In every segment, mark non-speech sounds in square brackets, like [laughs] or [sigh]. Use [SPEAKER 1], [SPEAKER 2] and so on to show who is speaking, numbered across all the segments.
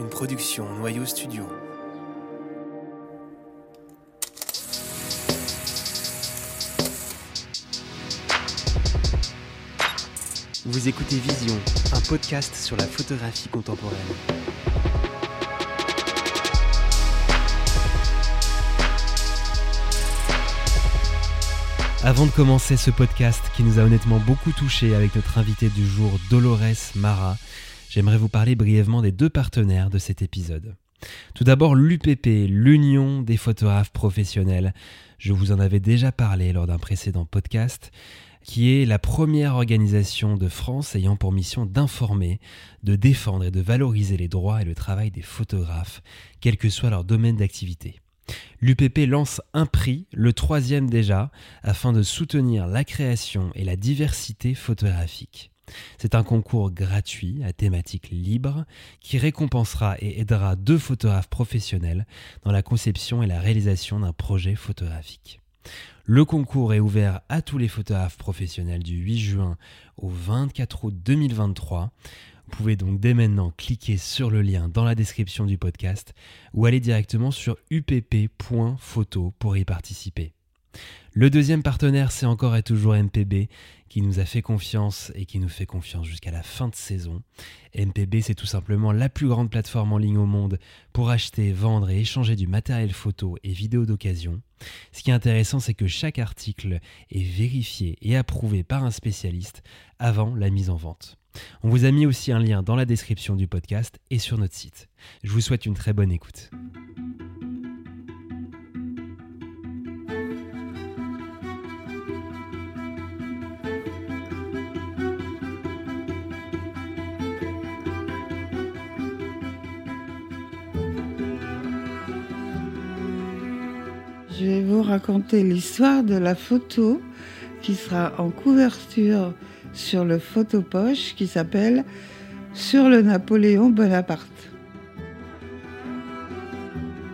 [SPEAKER 1] une production Noyau Studio. Vous écoutez Vision, un podcast sur la photographie contemporaine. Avant de commencer ce podcast qui nous a honnêtement beaucoup touché avec notre invité du jour Dolores Mara, j'aimerais vous parler brièvement des deux partenaires de cet épisode. Tout d'abord l'UPP, l'Union des photographes professionnels. Je vous en avais déjà parlé lors d'un précédent podcast qui est la première organisation de France ayant pour mission d'informer, de défendre et de valoriser les droits et le travail des photographes, quel que soit leur domaine d'activité. L'UPP lance un prix, le troisième déjà, afin de soutenir la création et la diversité photographique. C'est un concours gratuit à thématique libre qui récompensera et aidera deux photographes professionnels dans la conception et la réalisation d'un projet photographique. Le concours est ouvert à tous les photographes professionnels du 8 juin au 24 août 2023. Vous pouvez donc dès maintenant cliquer sur le lien dans la description du podcast ou aller directement sur upp.photo pour y participer. Le deuxième partenaire, c'est encore et toujours MPB, qui nous a fait confiance et qui nous fait confiance jusqu'à la fin de saison. MPB, c'est tout simplement la plus grande plateforme en ligne au monde pour acheter, vendre et échanger du matériel photo et vidéo d'occasion. Ce qui est intéressant, c'est que chaque article est vérifié et approuvé par un spécialiste avant la mise en vente. On vous a mis aussi un lien dans la description du podcast et sur notre site. Je vous souhaite une très bonne écoute.
[SPEAKER 2] Raconter l'histoire de la photo qui sera en couverture sur le photopoche qui s'appelle Sur le Napoléon Bonaparte.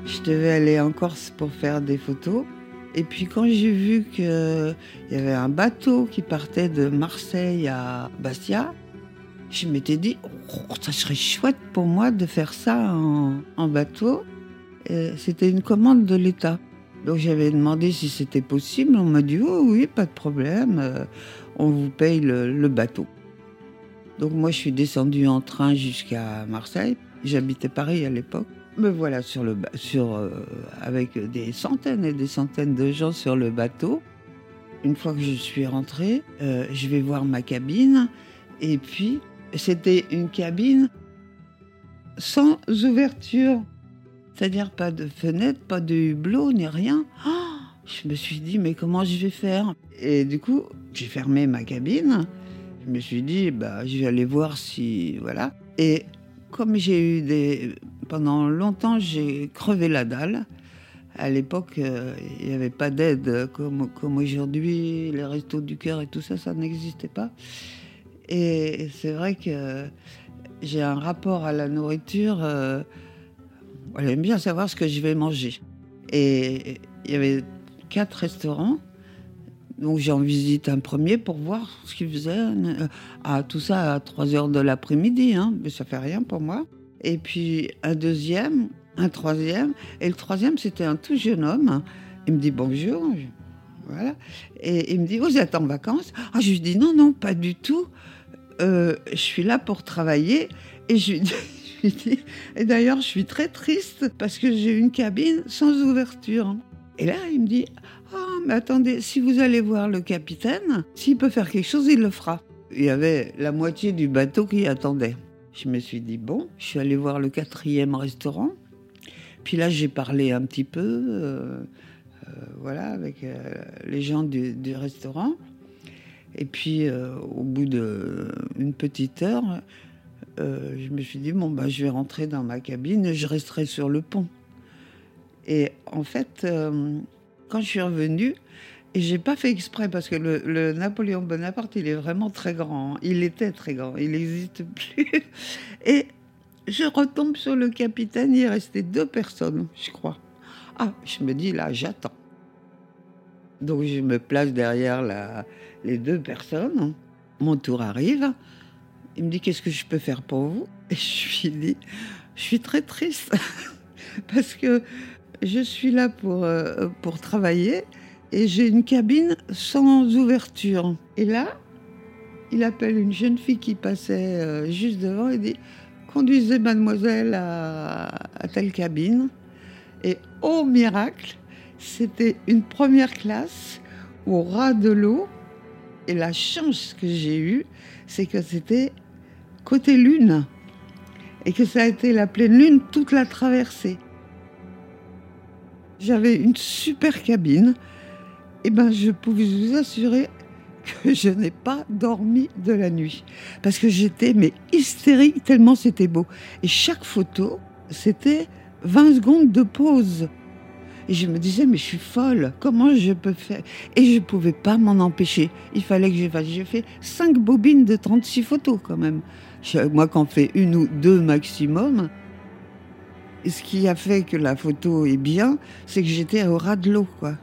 [SPEAKER 2] Je devais aller en Corse pour faire des photos. Et puis quand j'ai vu qu'il y avait un bateau qui partait de Marseille à Bastia, je m'étais dit, oh, ça serait chouette pour moi de faire ça en, en bateau. C'était une commande de l'État. Donc j'avais demandé si c'était possible. On m'a dit oh, oui, pas de problème, euh, on vous paye le, bateau. Donc moi je suis descendue en train jusqu'à Marseille. J'habitais Paris à l'époque. Me voilà sur le sur euh, avec des centaines et des centaines de gens sur le bateau. Une fois que je suis rentrée, euh, je vais voir ma cabine et puis c'était une cabine sans ouverture. C'est-à-dire pas de fenêtre, pas de hublot, ni rien. Oh, je me suis dit, mais comment je vais faire? Et du coup, j'ai fermé ma cabine. Je me suis dit, bah, je vais aller voir si. Voilà. Et comme j'ai eu des. Pendant longtemps, j'ai crevé la dalle. À l'époque, euh, il n'y avait pas d'aide comme, comme aujourd'hui, les restos du cœur et tout ça, ça n'existait pas. Et c'est vrai que j'ai un rapport à la nourriture. Euh, elle aime bien savoir ce que je vais manger. Et il y avait quatre restaurants. Donc j'en visite un premier pour voir ce qu'ils faisaient. Ah, tout ça à 3 heures de l'après-midi, hein, mais ça fait rien pour moi. Et puis un deuxième, un troisième. Et le troisième, c'était un tout jeune homme. Il me dit bonjour. Voilà. Et il me dit, vous êtes en vacances? Ah, Je lui dis, non, non, pas du tout. Euh, je suis là pour travailler. Et je lui dis, et d'ailleurs, je suis très triste parce que j'ai une cabine sans ouverture. Et là, il me dit Ah, mais attendez, si vous allez voir le capitaine, s'il peut faire quelque chose, il le fera. Il y avait la moitié du bateau qui attendait. Je me suis dit Bon, je suis allé voir le quatrième restaurant. Puis là, j'ai parlé un petit peu, euh, euh, voilà, avec euh, les gens du, restaurant. Et puis, au bout d'une petite heure, euh, je me suis dit, bon, bah, je vais rentrer dans ma cabine, je resterai sur le pont. Et en fait, euh, quand je suis revenue, et j'ai pas fait exprès parce que le, Napoléon Bonaparte, il est vraiment très grand. Hein. Il était très grand, il n'existe plus. [laughs] Et je retombe sur le capitaine, il restait deux personnes, je crois. Ah, je me dis, là, j'attends. Donc je me place derrière les deux personnes. Mon tour arrive. Il me dit Qu'est-ce que je peux faire pour vous? Et je lui dis Je suis très triste [laughs] parce que je suis là pour, euh, pour travailler et j'ai une cabine sans ouverture. Et là, il appelle une jeune fille qui passait euh, juste devant et dit Conduisez mademoiselle à, à telle cabine. Et au miracle, c'était une première classe au ras de l'eau. Et la chance que j'ai eue, c'est que c'était côté lune. Et que ça a été la pleine lune toute la traversée. J'avais une super cabine. Et ben, je pouvais vous assurer que [laughs] je n'ai pas dormi de la nuit. Parce que j'étais mais hystérique tellement c'était beau. Et chaque photo, c'était 20 secondes de pause. Et je me disais, mais je suis folle, comment je peux faire? Et je ne pouvais pas m'en empêcher. Il fallait que je fasse. J'ai fait 5 bobines de 36 photos quand même. Moi, quand fais une ou deux maximum, ce qui a fait que la photo est bien, c'est que j'étais au ras de l'eau. quoi.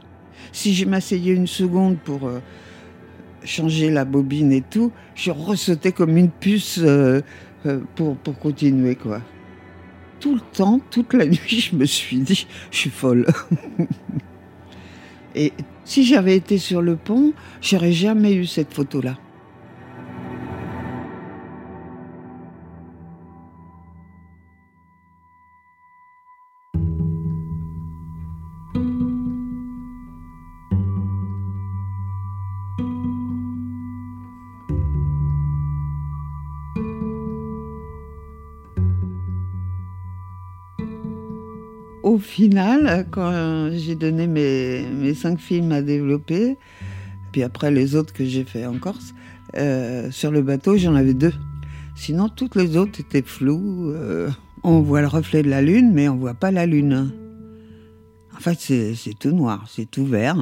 [SPEAKER 2] Si je m'asseyais une seconde pour euh, changer la bobine et tout, je ressautais comme une puce euh, euh, pour, pour continuer. quoi tout le temps, toute la [laughs] nuit, je me suis dit, je suis folle. [laughs] Et si j'avais été sur le pont, j'aurais jamais eu cette photo-là. Final, quand j'ai donné mes, cinq films à développer, puis après les autres que j'ai fait en Corse, euh, sur le bateau, j'en avais deux. Sinon, toutes les autres étaient floues. Euh, on voit le reflet de la lune, mais on voit pas la lune. En fait, c'est tout noir, c'est tout vert.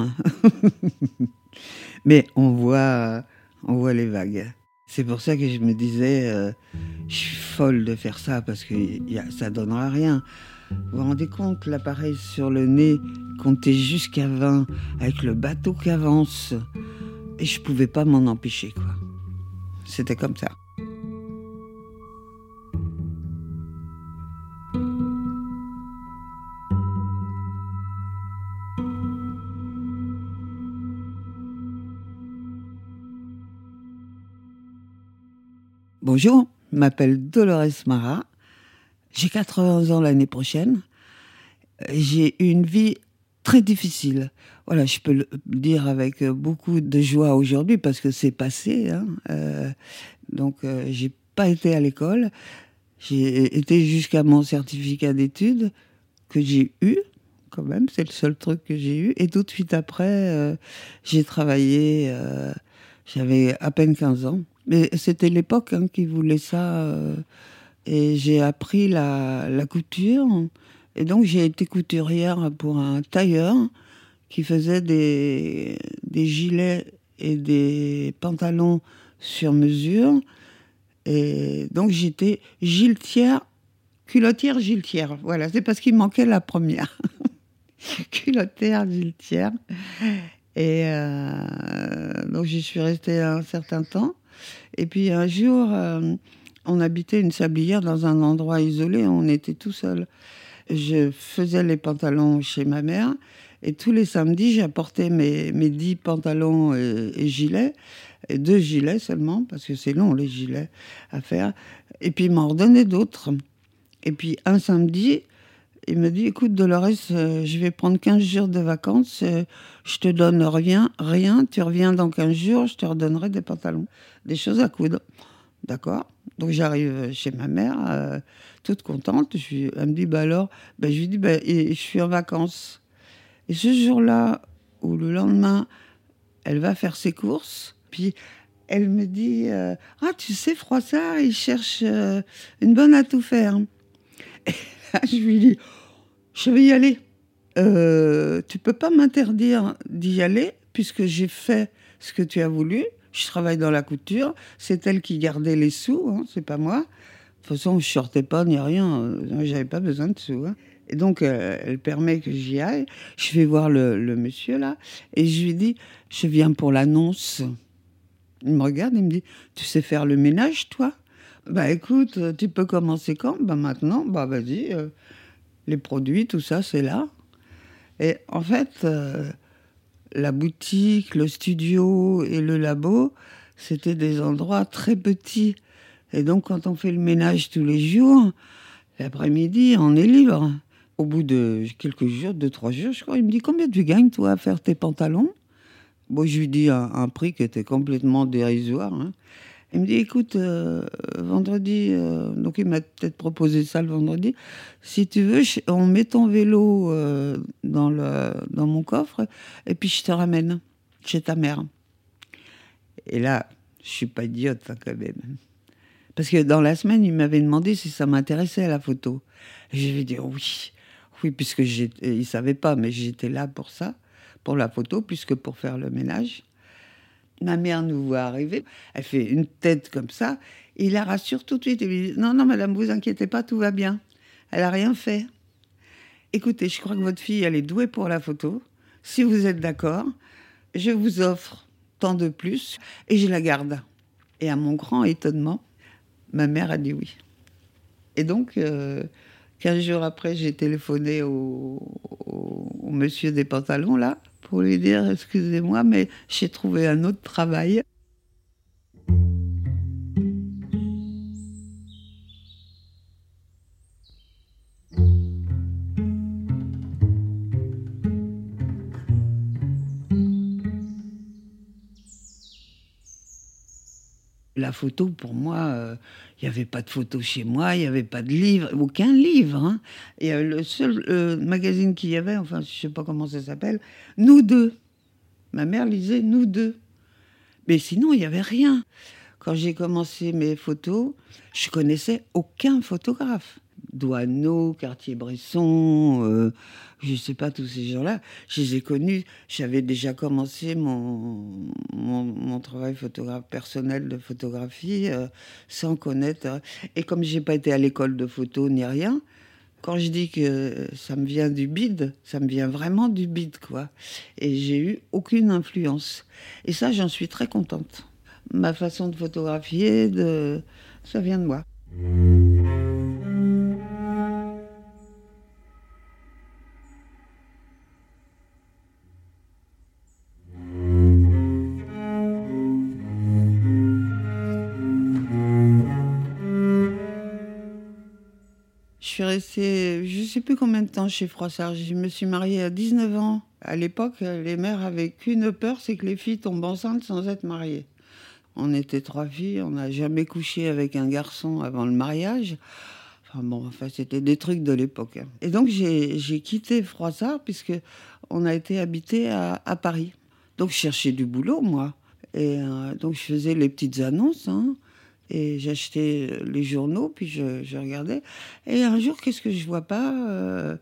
[SPEAKER 2] [laughs] mais on voit, on voit les vagues. C'est pour ça que je me disais, euh, je suis folle de faire ça parce que ça donnera rien. Vous vous rendez compte, l'appareil sur le nez comptait jusqu'à 20 avec le bateau qui avance. Et je pouvais pas m'en empêcher, quoi. C'était comme ça. Bonjour, m'appelle Dolores Mara. J'ai 80 ans l'année prochaine. J'ai une vie très difficile. Voilà, je peux le dire avec beaucoup de joie aujourd'hui parce que c'est passé. Hein. Euh, donc, euh, j'ai pas été à l'école. J'ai été jusqu'à mon certificat d'études que j'ai eu, quand même. C'est le seul truc que j'ai eu. Et tout de suite après, euh, j'ai travaillé. Euh, j'avais à peine 15 ans. Mais c'était l'époque hein, qui voulait ça. Et j'ai appris la, la, couture. Et donc j'ai été couturière pour un tailleur qui faisait des, des gilets et des pantalons sur mesure. Et donc j'étais giletière, culottière, giletière. Voilà, c'est parce qu'il manquait la première. [laughs] culottière, giletière. Et euh, donc j'y suis restée un certain temps. Et puis un jour, euh, on habitait une sablière dans un endroit isolé, on était tout seul. Je faisais les pantalons chez ma mère et tous les samedis, j'apportais mes, mes dix pantalons et, gilets, et deux gilets seulement, parce que c'est long les gilets à faire. Et puis il m'en redonnait d'autres. Et puis un samedi, il me dit Écoute, Dolores, euh, je vais prendre 15 jours de vacances, euh, je te donne rien, rien, tu reviens dans 15 jours, je te redonnerai des pantalons, des choses à coudre. D'accord? Donc j'arrive chez ma mère, euh, toute contente. Je, elle me dit Bah alors ben, Je lui dis bah, Je suis en vacances. Et ce jour-là, ou le lendemain, elle va faire ses courses, puis elle me dit Ah, tu sais, Froissart, il cherche une bonne à tout faire. [laughs] je lui dis, je vais y aller. Euh, tu peux pas m'interdire d'y aller puisque j'ai fait ce que tu as voulu. Je travaille dans la couture. C'est elle qui gardait les sous, hein, c'est pas moi. De toute façon, je sortais pas ni rien. Euh, j'avais pas besoin de sous. Hein. Et donc, euh, elle permet que j'y aille. Je vais voir le, monsieur là et je lui dis, je viens pour l'annonce. Il me regarde et me dit, tu sais faire le ménage, toi? Bah écoute, euh, tu peux commencer quand? Bah maintenant, bah vas-y. les produits, tout ça, c'est là. Et en fait, la boutique, le studio et le labo, c'était des endroits très petits. Et donc, quand on fait le ménage tous les jours, l'après-midi, on est libre. Au bout de quelques jours, deux, trois jours, je crois, il me dit Combien tu gagnes, toi, à faire tes pantalons? Bon, je lui dis un, prix qui était complètement dérisoire. hein. Il me dit Écoute, euh, vendredi, euh, donc il m'a peut-être proposé ça le vendredi. Si tu veux, on met ton vélo euh, dans, le, dans mon coffre et puis je te ramène chez ta mère. Et là, je suis pas idiote hein, quand même. Parce que dans la semaine, il m'avait demandé si ça m'intéressait la photo. Et je dit oui, oui, puisque il savait pas, mais j'étais là pour ça, pour la photo, puisque pour faire le ménage. Ma mère nous voit arriver, elle fait une tête comme ça, et il la rassure tout de suite. Il lui dit Non, non, madame, vous inquiétez pas, tout va bien. Elle n'a rien fait. Écoutez, je crois que votre fille, elle est douée pour la photo. Si vous êtes d'accord, je vous offre tant de plus et je la garde. Et à mon grand étonnement, ma mère a dit oui. Et donc, euh, 15 jours après, j'ai téléphoné au, monsieur des pantalons, là, pour lui dire Excusez-moi, mais j'ai trouvé un autre travail. La photo, pour moi, euh, il n'y avait pas de photo chez moi, il n'y avait pas de livre, aucun livre. hein. Et euh, le seul euh, magazine qu'il y avait, enfin, je ne sais pas comment ça s'appelle, Nous deux. Ma mère lisait Nous deux. Mais sinon, il n'y avait rien. Quand j'ai commencé mes photos, je connaissais aucun photographe. Douaneau, Cartier-Bresson, euh, je ne sais pas, tous ces gens-là, je les ai connus. J'avais déjà commencé mon, mon, travail photographe personnel de photographie euh, sans connaître. euh, Et comme j'ai pas été à l'école de photo ni rien, quand je dis que ça me vient du bide, ça me vient vraiment du bide, quoi. Et j'ai eu aucune influence. Et ça, j'en suis très contente. Ma façon de photographier, de... ça vient de moi. Je plus combien de temps chez Froissart. Je me suis mariée à 19 ans. À l'époque, les mères avaient qu'une peur, c'est que les filles tombent enceintes sans être mariées. On était trois filles, on n'a jamais couché avec un garçon avant le mariage. Enfin bon, enfin, c'était des trucs de l'époque. hein. Et donc j'ai quitté Froissart puisque on a été habité à, à Paris. Donc je cherchais du boulot, moi. Et euh, donc je faisais les petites annonces. hein. Et j'achetais les journaux, puis je, je regardais. Et un jour, qu'est-ce que je vois pas euh,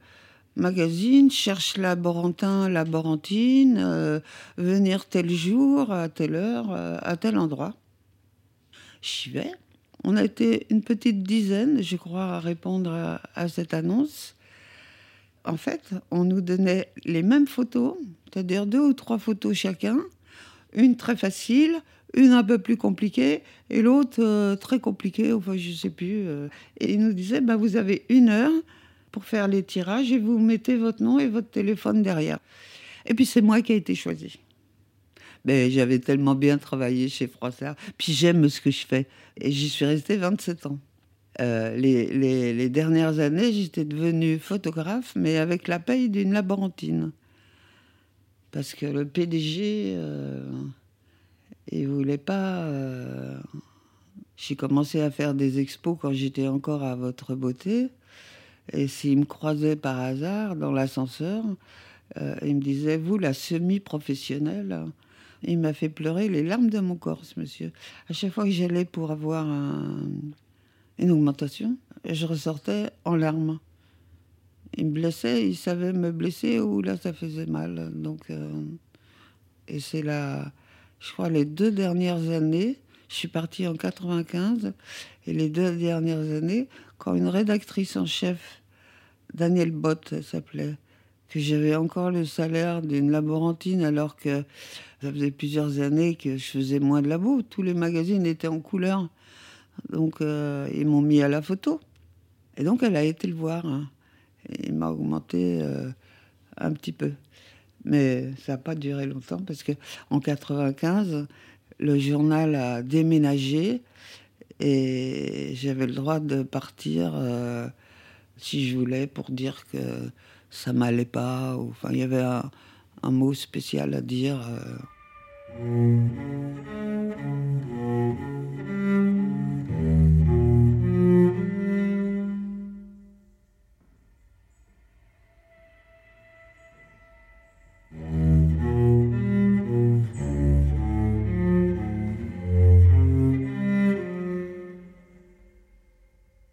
[SPEAKER 2] Magazine, cherche laborantin, laborantine, euh, venir tel jour, à telle heure, euh, à tel endroit. J'y vais. On a été une petite dizaine, je crois, à répondre à, à cette annonce. En fait, on nous donnait les mêmes photos, c'est-à-dire deux ou trois photos chacun, une très facile, une un peu plus compliquée et l'autre euh, très compliquée, enfin je sais plus. euh. et ils nous disaient, bah, vous avez une heure pour faire les tirages et vous mettez votre nom et votre téléphone derrière. Et puis c'est moi qui ai été choisie. Mais j'avais tellement bien travaillé chez Froissart, puis j'aime ce que je fais. Et j'y suis restée 27 ans. Euh, les, les- les dernières années, j'étais devenue photographe, mais avec la paye d'une laborantine. Parce que le PDG, il voulait pas. euh, J'ai commencé à faire des expos quand j'étais encore à Votre Beauté. Et s'il me croisait par hasard dans l'ascenseur, euh, il me disait Vous, la semi-professionnelle Il m'a fait pleurer les larmes de mon corps, ce monsieur. À chaque fois que j'allais pour avoir un- une augmentation, je ressortais en larmes. Il me blessait, il savait me blesser ou là ça faisait mal. Donc, euh, et c'est là, je crois, les deux dernières années, je suis partie en 95, et les deux dernières années, quand une rédactrice en chef, Daniel Bott elle s'appelait, que j'avais encore le salaire d'une laborantine alors que ça faisait plusieurs années que je faisais moins de labo. Tous les magazines étaient en couleur. Donc, euh, ils m'ont mis à la photo. Et donc, elle a été le voir. Hein. il m'a augmenté euh, un petit peu. Mais ça n'a pas duré longtemps parce qu'en 95, le journal a déménagé et j'avais le droit de partir euh, si je voulais pour dire que ça m'allait pas. Enfin, il y avait un, mot spécial à dire.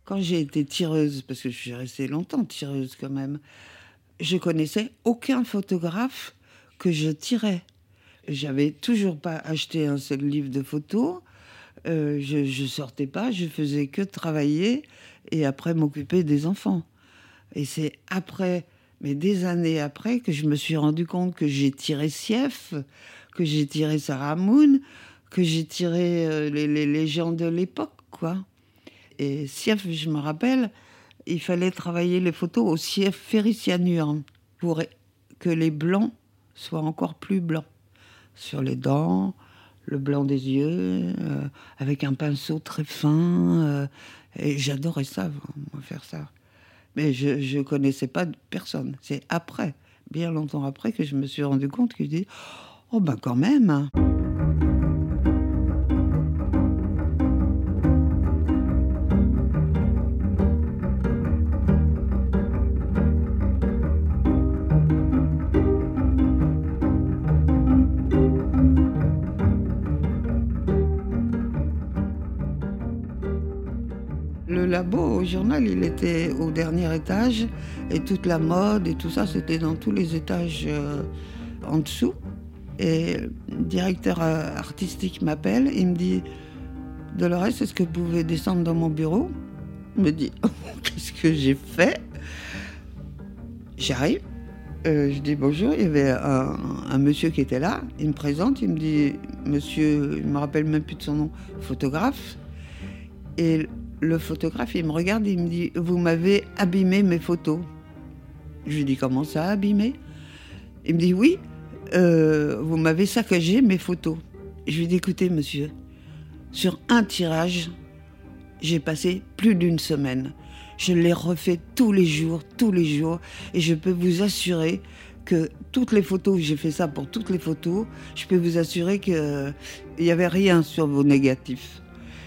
[SPEAKER 2] Quand j'ai été tireuse, parce que je suis restée longtemps tireuse quand même, je connaissais aucun photographe que je tirais. J'avais toujours pas acheté un seul livre de photos. Euh, je, je sortais pas, je faisais que travailler et après m'occuper des enfants. Et c'est après, mais des années après, que je me suis rendu compte que j'ai tiré Sief, que j'ai tiré Sarah Moon, que j'ai tiré euh, les, les, gens de l'époque, quoi. Et Sief, je me rappelle, il fallait travailler les photos au Sief ferricianure pour que les blancs soient encore plus blancs sur les dents, le blanc des yeux, euh, avec un pinceau très fin. Euh, et j'adorais ça, faire ça. Mais je ne connaissais pas personne. C'est après, bien longtemps après, que je me suis rendu compte que je dis Oh, ben quand même il était au dernier étage et toute la mode et tout ça, c'était dans tous les étages euh, en dessous. Et le directeur euh, artistique m'appelle, il me dit Dolores, est-ce que vous pouvez descendre dans mon bureau? Il me dit [laughs] Qu'est-ce que j'ai fait? J'arrive. Euh, je dis bonjour, il y avait un, monsieur qui était là, il me présente, il me dit, monsieur, il me rappelle même plus de son nom, photographe. Le photographe, il me regarde et il me dit Vous m'avez abîmé mes photos. Je lui dis Comment ça, abîmé? Il me dit Oui, euh, vous m'avez saccagé mes photos. Je lui dis Écoutez, monsieur, sur un tirage, j'ai passé plus d'une semaine. Je l'ai refait tous les jours, tous les jours, et je peux vous assurer que toutes les photos, j'ai fait ça pour toutes les photos, je peux vous assurer qu'il n'y avait rien sur vos négatifs.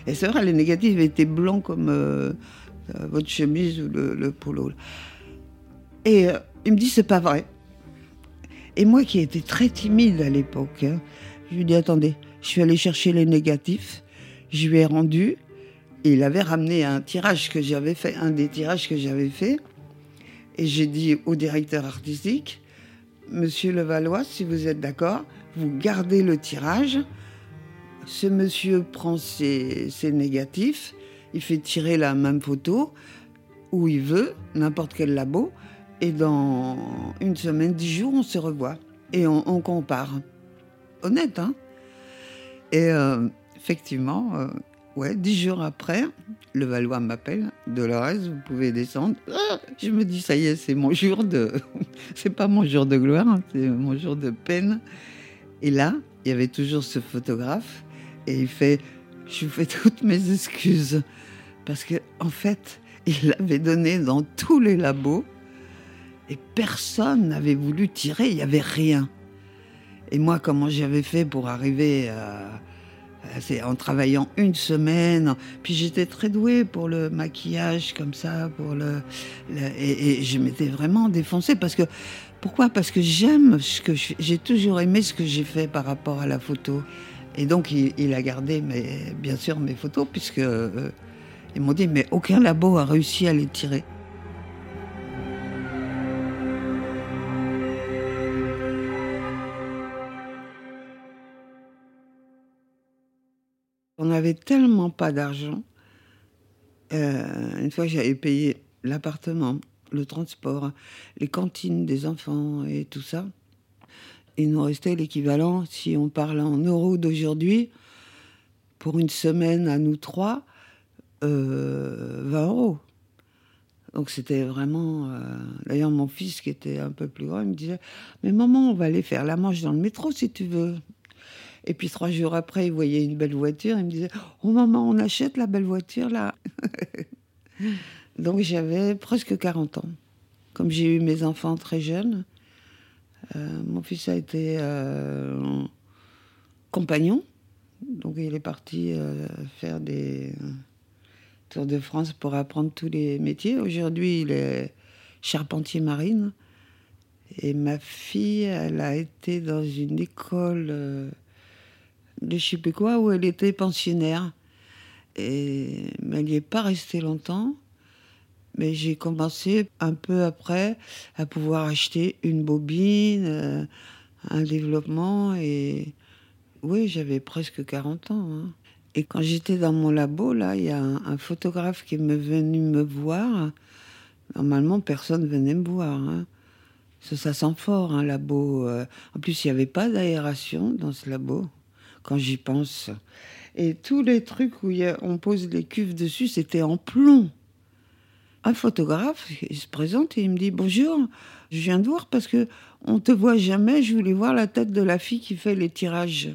[SPEAKER 2] Et c'est vrai, les négatifs étaient blancs comme euh, euh, votre chemise ou le, polo. Et euh, il me dit, c'est pas vrai. Et moi qui étais très timide à l'époque, hein, je lui dis, attendez, je suis allée chercher les négatifs, je lui ai rendu, et il avait ramené un tirage que j'avais fait, un des tirages que j'avais fait. Et j'ai dit au directeur artistique, Monsieur Levallois, si vous êtes d'accord, vous gardez le tirage, ce monsieur prend ses, négatifs, il fait tirer la même photo où il veut, n'importe quel labo, et dans une semaine, dix jours, on se revoit et on, compare. Honnête, hein Et euh, effectivement, euh, ouais, dix jours après, le Valois m'appelle, Dolores, vous pouvez descendre. Ah, je me dis, ça y est, c'est mon jour de. [laughs] c'est pas mon jour de gloire, hein, c'est mon jour de peine. Et là, il y avait toujours ce photographe et il fait Je vous fais toutes mes excuses. Parce que, en fait, il l'avait donné dans tous les labos et personne n'avait voulu tirer, il n'y avait rien. Et moi, comment j'avais fait pour arriver. C'est en travaillant une semaine. Puis j'étais très douée pour le maquillage, comme ça, pour le. et, et, je m'étais vraiment défoncée parce que. Pourquoi? Parce que j'aime ce que j'ai toujours aimé ce que j'ai fait par rapport à la photo. Et donc, il, a gardé, mes, bien sûr, mes photos, puisque euh, ils m'ont dit, mais aucun labo a réussi à les tirer. On n'avait tellement pas d'argent. Euh, une fois, j'avais payé l'appartement, le transport, les cantines des enfants et tout ça il nous restait l'équivalent, si on parle en euros d'aujourd'hui, pour une semaine à nous trois, euh, 20 euros. Donc c'était vraiment. euh, D'ailleurs, mon fils, qui était un peu plus grand, il me disait Mais maman, on va aller faire la manche dans le métro si tu veux. Et puis trois jours après, il voyait une belle voiture. Il me disait Oh maman, on achète la belle voiture là. [laughs] Donc j'avais presque 40 ans. Comme j'ai eu mes enfants très jeunes, euh, mon fils a été euh, compagnon. Donc il est parti euh, faire des tours de France pour apprendre tous les métiers. Aujourd'hui, il est charpentier marine. Et ma fille, elle a été dans une école euh, de je où elle était pensionnaire. Et, mais elle n'y est pas restée longtemps. Mais j'ai commencé un peu après à pouvoir acheter une bobine, euh, un développement. Et oui, j'avais presque 40 ans. hein. Et quand j'étais dans mon labo, là, il y a un, photographe qui est venu me voir. Normalement, personne venait me voir. hein. Ça, ça sent fort, un labo. euh. En plus, il n'y avait pas d'aération dans ce labo, quand j'y pense. Et tous les trucs où on pose les cuves dessus, c'était en plomb. Un photographe, il se présente et il me dit Bonjour, je viens de voir parce que on te voit jamais, je voulais voir la tête de la fille qui fait les tirages.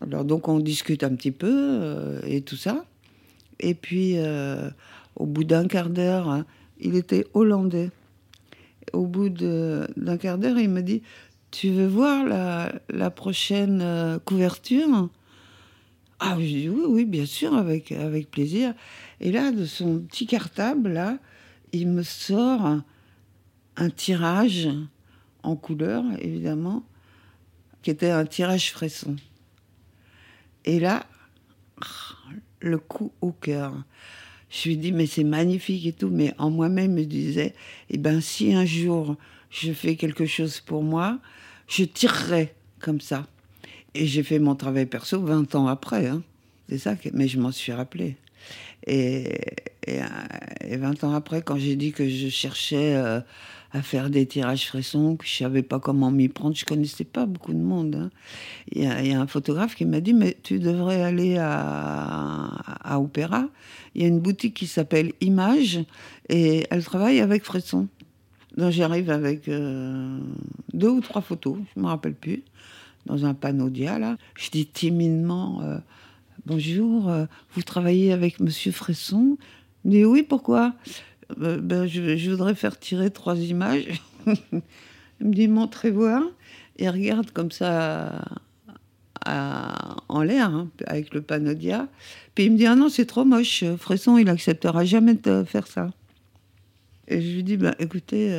[SPEAKER 2] Alors donc on discute un petit peu euh, et tout ça. Et puis euh, au bout d'un quart d'heure, hein, il était hollandais. Au bout d'un quart d'heure, il me dit Tu veux voir la, la prochaine euh, couverture? Ah, Oui, oui, bien sûr, avec, avec plaisir. Et là, de son petit cartable, là, il me sort un, tirage en couleur, évidemment, qui était un tirage fresson. Et là, le coup au cœur. Je lui dis, mais c'est magnifique et tout, mais en moi-même, je me disais, eh ben, si un jour je fais quelque chose pour moi, je tirerai comme ça. Et j'ai fait mon travail perso 20 ans après. hein. C'est ça, mais je m'en suis rappelé. Et, et, euh, et 20 ans après, quand j'ai dit que je cherchais euh, à faire des tirages frissons, que je savais pas comment m'y prendre, je connaissais pas beaucoup de monde. hein. Il y, a- un photographe qui m'a dit, mais tu devrais aller à, à Opéra. Il y a une boutique qui s'appelle Image et elle travaille avec Fresson. Donc j'arrive avec euh, deux ou trois photos, je me rappelle plus, dans un panneau dia là. Je dis timidement euh, bonjour, euh, vous travaillez avec Monsieur Fresson? Dit oui, pourquoi? Euh, ben, je, voudrais faire tirer trois images. [laughs] Il me dit montrez voir et regarde comme ça en l'air hein, avec le panneau dia. Puis il me dit ah non c'est trop moche, Fresson il acceptera jamais de faire ça. Et je lui dis, bah, écoutez,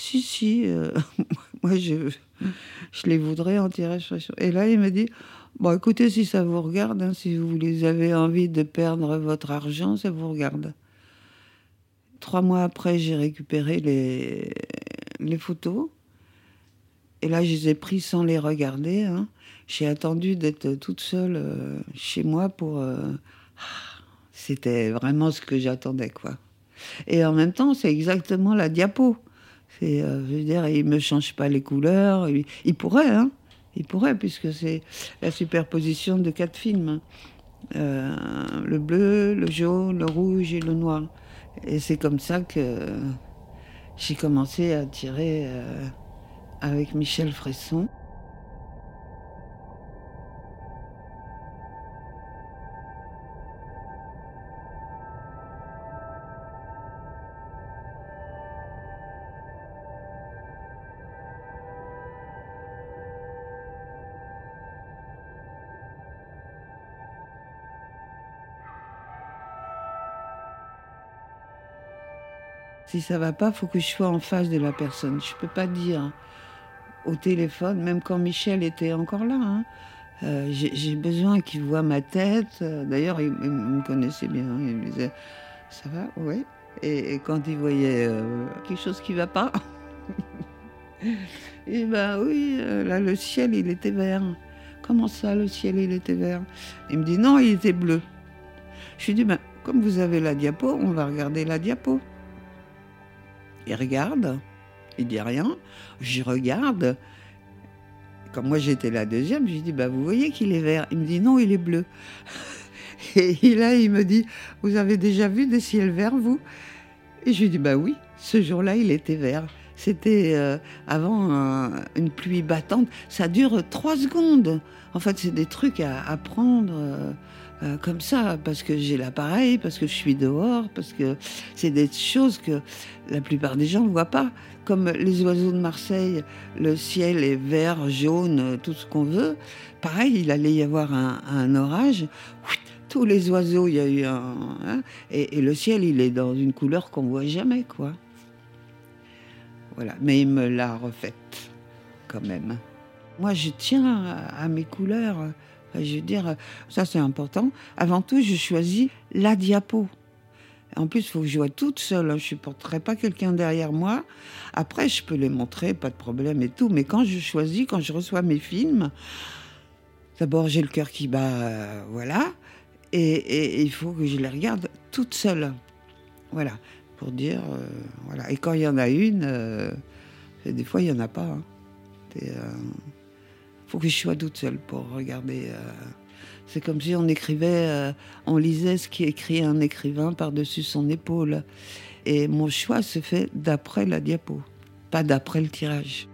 [SPEAKER 2] si, si, euh, [laughs] moi je, je les voudrais en tirage. Et là, il me dit, bon, écoutez, si ça vous regarde, hein, si vous les avez envie de perdre votre argent, ça vous regarde. Trois mois après, j'ai récupéré les, les photos. Et là, je les ai pris sans les regarder. hein. J'ai attendu d'être toute seule euh, chez moi pour... euh, C'était vraiment ce que j'attendais, quoi. Et en même temps, c'est exactement la diapo. Euh, il me change pas les couleurs. Il, pourrait, hein. Il pourrait, puisque c'est la superposition de quatre films. Euh, le bleu, le jaune, le rouge et le noir. Et c'est comme ça que j'ai commencé à tirer euh, avec Michel Fresson. Si ça va pas, faut que je sois en face de la personne. Je peux pas dire au téléphone, même quand Michel était encore là. hein, euh, j'ai besoin qu'il voit ma tête. D'ailleurs, il, me connaissait bien. Il me disait, ça va, ouais. Et, quand il voyait euh, quelque chose qui va pas, [laughs] et ben oui, euh, là le ciel il était vert. Comment ça, le ciel il était vert? Il me dit non, il était bleu. Je lui dis, ben, comme vous avez la diapo, on va regarder la diapo. Il regarde, il dit rien. J'y regarde. Comme moi j'étais la deuxième, je lui dis bah vous voyez qu'il est vert. Il me dit non, il est bleu. [laughs] Et là, il me dit, vous avez déjà vu des ciels verts, vous? Et je lui dis, bah oui, ce jour-là, il était vert. C'était euh, avant une pluie battante. Ça dure trois secondes. En fait, c'est des trucs à, apprendre euh, comme ça, parce que j'ai l'appareil, parce que je suis dehors, parce que c'est des choses que la plupart des gens ne voient pas. Comme les oiseaux de Marseille, le ciel est vert, jaune, tout ce qu'on veut. Pareil, il allait y avoir un, orage. Tous les oiseaux, il y a eu un. Hein, et, et, le ciel, il est dans une couleur qu'on voit jamais, quoi. Voilà. Mais il me l'a refaite, quand même. Moi, je tiens à mes couleurs. Je veux dire, ça c'est important. Avant tout, je choisis la diapo. En plus, il faut que je joue toute seule. Je ne supporterai pas quelqu'un derrière moi. Après, je peux les montrer, pas de problème et tout. Mais quand je choisis, quand je reçois mes films, d'abord j'ai le cœur qui bat, euh, voilà. Et, il faut que je les regarde toute seule. Voilà. Pour dire, euh, voilà. Et quand il y en a une, euh, des fois, il n'y en a pas. Hein faut que je sois toute seule pour regarder. Euh. C'est comme si on écrivait, euh, on lisait ce qui écrit un écrivain par-dessus son épaule. Et mon choix se fait d'après la diapo, pas d'après le tirage.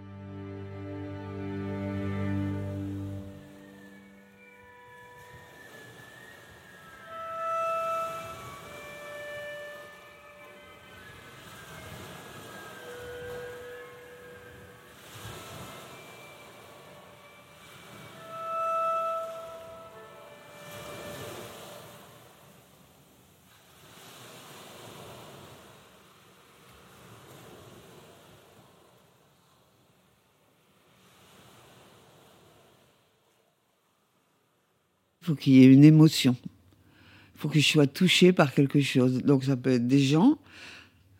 [SPEAKER 2] Faut qu'il y ait une émotion. Il faut que je sois touchée par quelque chose. Donc ça peut être des gens,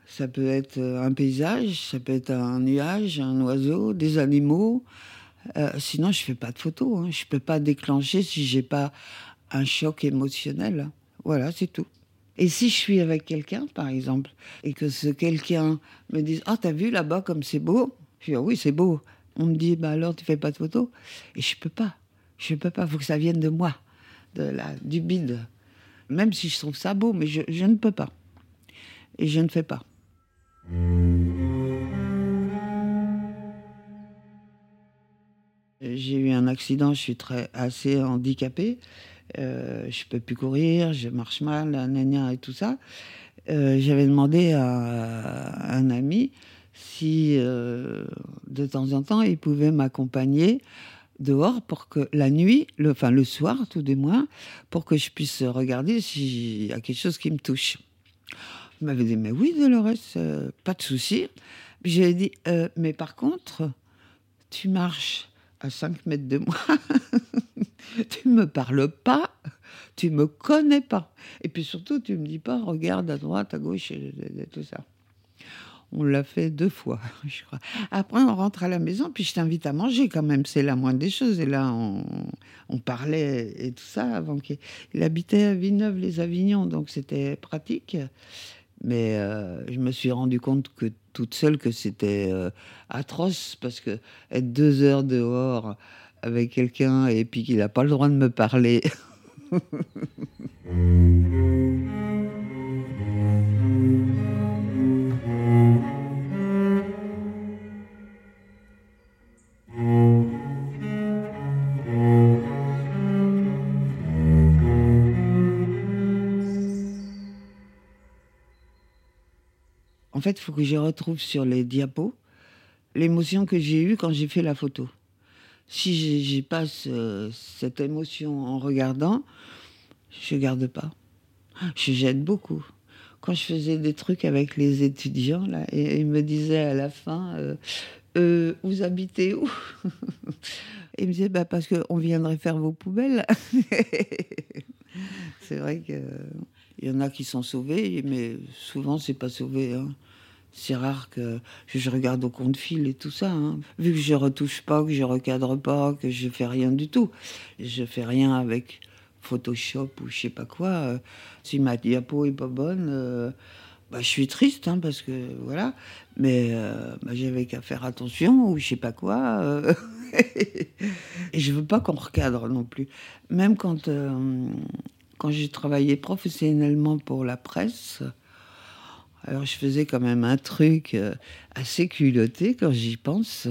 [SPEAKER 2] ça peut être euh, un paysage, ça peut être un nuage, un oiseau, des animaux. Euh, sinon, je fais pas de photos. Hein. Je peux pas déclencher si j'ai pas un choc émotionnel. Voilà, c'est tout. Et si je suis avec quelqu'un, par exemple, et que ce quelqu'un me dise Ah, t'as vu là-bas comme c'est beau? Je dis ah, Oui, c'est beau. On me dit Bah alors, tu fais pas de photos? Et je peux pas. Je peux pas. Il faut que ça vienne de moi du bide. Même si je trouve ça beau, mais je, ne peux pas. Et je ne fais pas. J'ai eu un accident, je suis très, assez handicapée. Euh, je peux plus courir, je marche mal, nania et tout ça. Euh, j'avais demandé à, un ami si euh, de temps en temps il pouvait m'accompagner dehors pour que la nuit, le, enfin le soir tout du moins, pour que je puisse regarder s'il y a quelque chose qui me touche. Il m'avait dit, mais oui, Dolores, euh, pas de souci. J'ai dit, euh, mais par contre, tu marches à 5 mètres de moi, [laughs] tu me parles pas, tu me connais pas. Et puis surtout, tu me dis pas, regarde à droite, à gauche, et tout ça. On l'a fait deux fois, [laughs] je crois. Après, on rentre à la maison, puis je t'invite à manger quand même. C'est la moindre des choses. Et là, on, parlait et tout ça avant qu'il il habitait à Villeneuve-les-Avignon, donc c'était pratique. Mais euh, je me suis rendu compte que toute seule que c'était euh, atroce parce que être deux heures dehors avec quelqu'un et puis qu'il n'a pas le droit de me parler. [laughs] il faut que je retrouve sur les diapos l'émotion que j'ai eue quand j'ai fait la photo. Si passe euh, cette émotion en regardant, je garde pas. Je jette beaucoup. Quand je faisais des trucs avec les étudiants, là, et ils me disaient à la fin, euh, euh, vous habitez où [laughs] Ils me disaient, bah, parce qu'on viendrait faire vos poubelles. [laughs] c'est vrai qu'il y en a qui sont sauvés, mais souvent, c'est pas sauvé. Hein. C'est rare que je regarde au compte fil et tout ça. Hein. Vu que je retouche pas, que je recadre pas, que je fais rien du tout. Je fais rien avec Photoshop ou je sais pas quoi. Euh, si ma diapo est pas bonne, euh, bah, je suis triste hein, parce que voilà. Mais euh, bah, j'avais qu'à faire attention ou je sais pas quoi. [laughs] et je veux pas qu'on recadre non plus. Même quand Quand j'ai travaillé professionnellement pour la presse, alors je faisais quand même un truc euh, assez culotté quand j'y pense.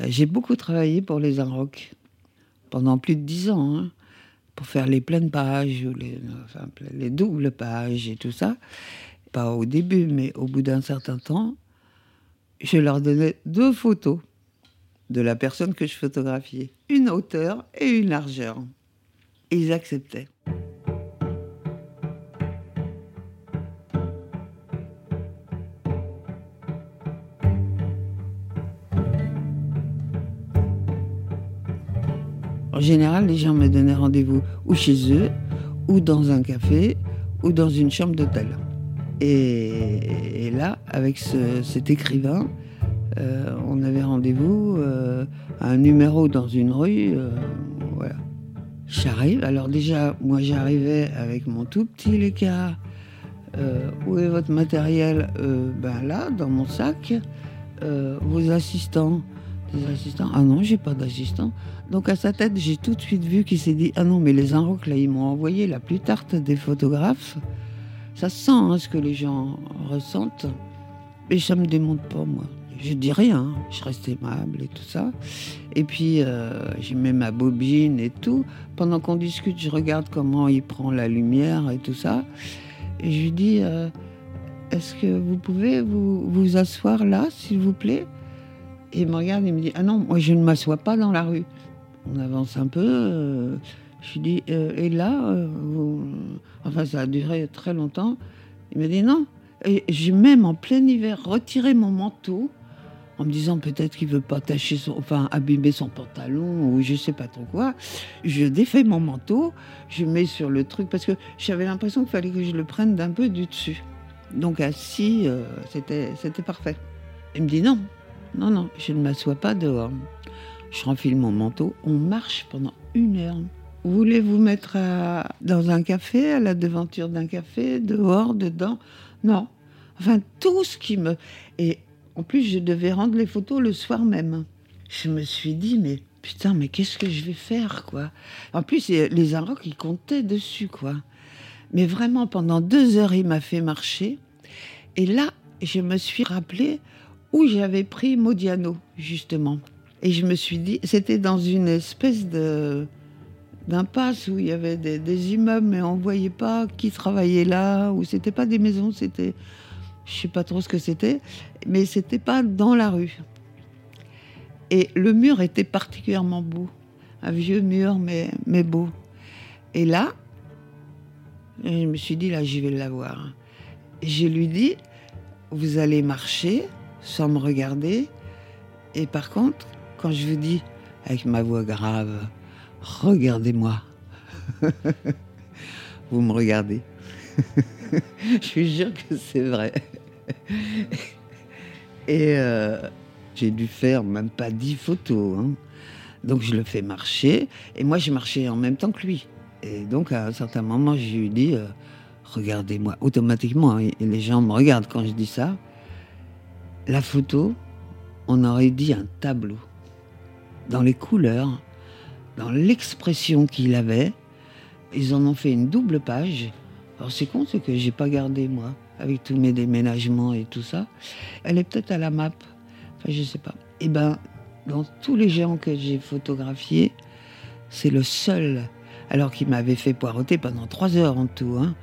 [SPEAKER 2] Euh, j'ai beaucoup travaillé pour les Inrocks pendant plus de dix ans, hein, pour faire les pleines pages, ou les, les doubles pages et tout ça. Pas au début, mais au bout d'un certain temps, je leur donnais deux photos de la personne que je photographiais, une hauteur et une largeur. Ils acceptaient. Général, les gens me donnaient rendez-vous ou chez eux, ou dans un café, ou dans une chambre d'hôtel. Et, là, avec cet écrivain, euh, on avait rendez-vous euh, à un numéro dans une rue. Euh, voilà. J'arrive, alors déjà, moi j'arrivais avec mon tout petit Leica. où est votre matériel? Ben là, dans mon sac. vos assistants Des assistants Ah non, j'ai pas d'assistant. Donc à sa tête, j'ai tout de suite vu qu'il s'est dit Ah non, mais les Inrocks, là, ils m'ont envoyé la plus tarte des photographes. Ça sent hein, ce que les gens ressentent. Mais ça me démonte pas, moi. Je dis rien, je reste aimable et tout ça. Et puis, euh, j'ai ma bobine et tout. Pendant qu'on discute, je regarde comment il prend la lumière et tout ça. Et je lui dis euh, Est-ce que vous pouvez vous, vous asseoir là, s'il vous plaît? Et il me regarde et me dit Ah non, moi, je ne m'assois pas dans la rue. On avance un peu. Euh, je lui dis, euh, et là, euh, enfin ça a duré très longtemps. Il me dit non. Et j'ai même en plein hiver retiré mon manteau en me disant peut-être qu'il veut pas tacher son, enfin abîmer son pantalon ou je sais pas trop quoi. Je défais mon manteau, je mets sur le truc parce que j'avais l'impression qu'il fallait que je le prenne d'un peu du dessus. Donc assis, c'était c'était parfait. Il me dit non, non non, je ne m'assois pas dehors. Je renfile mon manteau, on marche pendant une heure. Vous voulez vous mettre dans un café, à la devanture d'un café, dehors, dedans? Non. Enfin, tout ce qui me... Et en plus, je devais rendre les photos le soir même. Je me suis dit, mais putain, mais qu'est-ce que je vais faire, quoi? En plus, les Inrocks, ils comptaient dessus, quoi. Mais vraiment, pendant deux heures, il m'a fait marcher. Et là, je me suis rappelé où j'avais pris Modiano, justement. Et je me suis dit, c'était dans une espèce de d'impasse où il y avait des, immeubles, mais on voyait pas qui travaillait là, ou c'était pas des maisons, c'était, je sais pas trop ce que c'était, mais c'était pas dans la rue. Et le mur était particulièrement beau, un vieux mur, mais, mais beau. Et là, je me suis dit, là, j'y vais la voir. Et je lui dis, vous allez marcher sans me regarder. Et par contre, quand je vous dis, avec ma voix grave, regardez-moi. [laughs] Vous me regardez. [laughs] je suis sûr que c'est vrai. [laughs] Et euh, j'ai dû faire même pas dix photos. Hein. Donc je le fais marcher. Et moi, j'ai marché en même temps que lui. Et donc à un certain moment, j'ai lui dit, euh, regardez-moi. Automatiquement, hein, et les gens me regardent quand je dis ça. La photo, on aurait dit un tableau. Dans les couleurs, dans l'expression qu'il avait. Ils en ont fait une double page. Alors c'est con, c'est que j'ai pas gardé moi, avec tous mes déménagements et tout ça. Elle est peut-être à la map. Enfin, je sais pas. Et eh ben, dans tous les géants que j'ai photographiés, c'est le seul, alors qu'il m'avait fait poireauter pendant trois heures en tout, hein,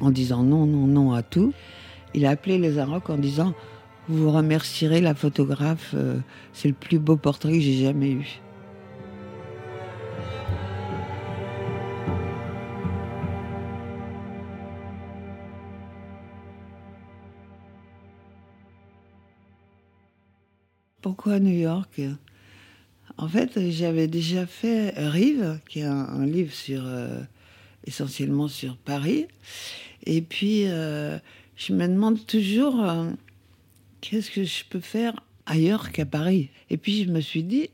[SPEAKER 2] en disant non, non, non à tout. Il a appelé les Arocs en disant Vous remercierez la photographe, euh, c'est le plus beau portrait que j'ai jamais eu. Pourquoi New York? En fait, j'avais déjà fait Rive, qui est un, livre sur, euh, essentiellement sur Paris. Et puis, euh, je me demande toujours qu'est-ce que je peux faire ailleurs qu'à Paris? Et puis, je me suis dit,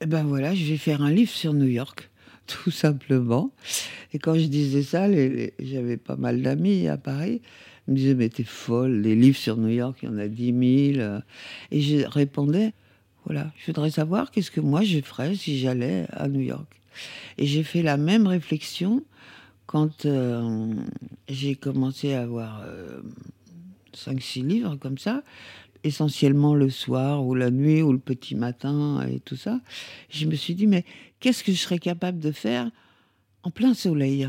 [SPEAKER 2] eh ben voilà, je vais faire un livre sur New York, [laughs] tout simplement. Et quand je disais ça, j'avais pas mal d'amis à Paris me disait, mais t'es folle, les livres sur New York, il y en a 10 000. Et je répondais, voilà, je voudrais savoir qu'est-ce que moi je ferais si j'allais à New York. Et j'ai fait la même réflexion quand euh, j'ai commencé à avoir 5-6 livres comme ça, essentiellement le soir ou la nuit ou le petit matin et tout ça, je me suis dit, mais qu'est-ce que je serais capable de faire en plein soleil?